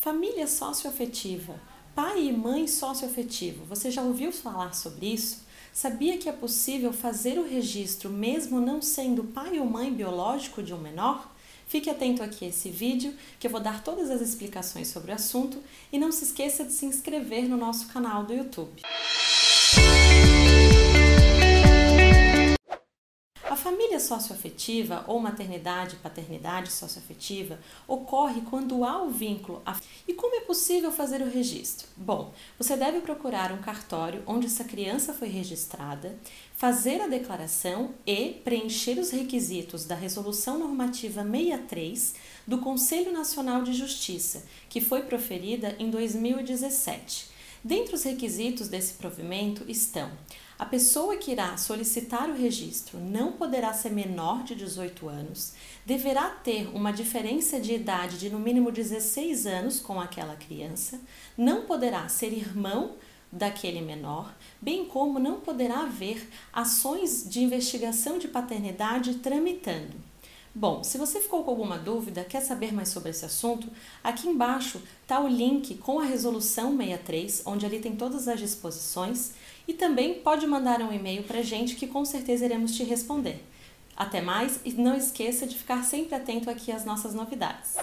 Família socioafetiva. Pai e mãe socioafetivo. Você já ouviu falar sobre isso? Sabia que é possível fazer o registro mesmo não sendo pai ou mãe biológico de um menor? Fique atento aqui a esse vídeo, que eu vou dar todas as explicações sobre o assunto e não se esqueça de se inscrever no nosso canal do YouTube. Socioafetiva ou maternidade paternidade socioafetiva ocorre quando há o vínculo. E como é possível fazer o registro? Bom, você deve procurar um cartório onde essa criança foi registrada, fazer a declaração e preencher os requisitos da Resolução Normativa 63 do Conselho Nacional de Justiça, que foi proferida em 2017. Dentre os requisitos desse provimento estão a pessoa que irá solicitar o registro não poderá ser menor de 18 anos, deverá ter uma diferença de idade de no mínimo 16 anos com aquela criança, não poderá ser irmão daquele menor, bem como não poderá haver ações de investigação de paternidade tramitando. Bom, se você ficou com alguma dúvida, quer saber mais sobre esse assunto, aqui embaixo está o link com a resolução 63, onde ali tem todas as disposições, e também pode mandar um e-mail para a gente que com certeza iremos te responder. Até mais e não esqueça de ficar sempre atento aqui às nossas novidades.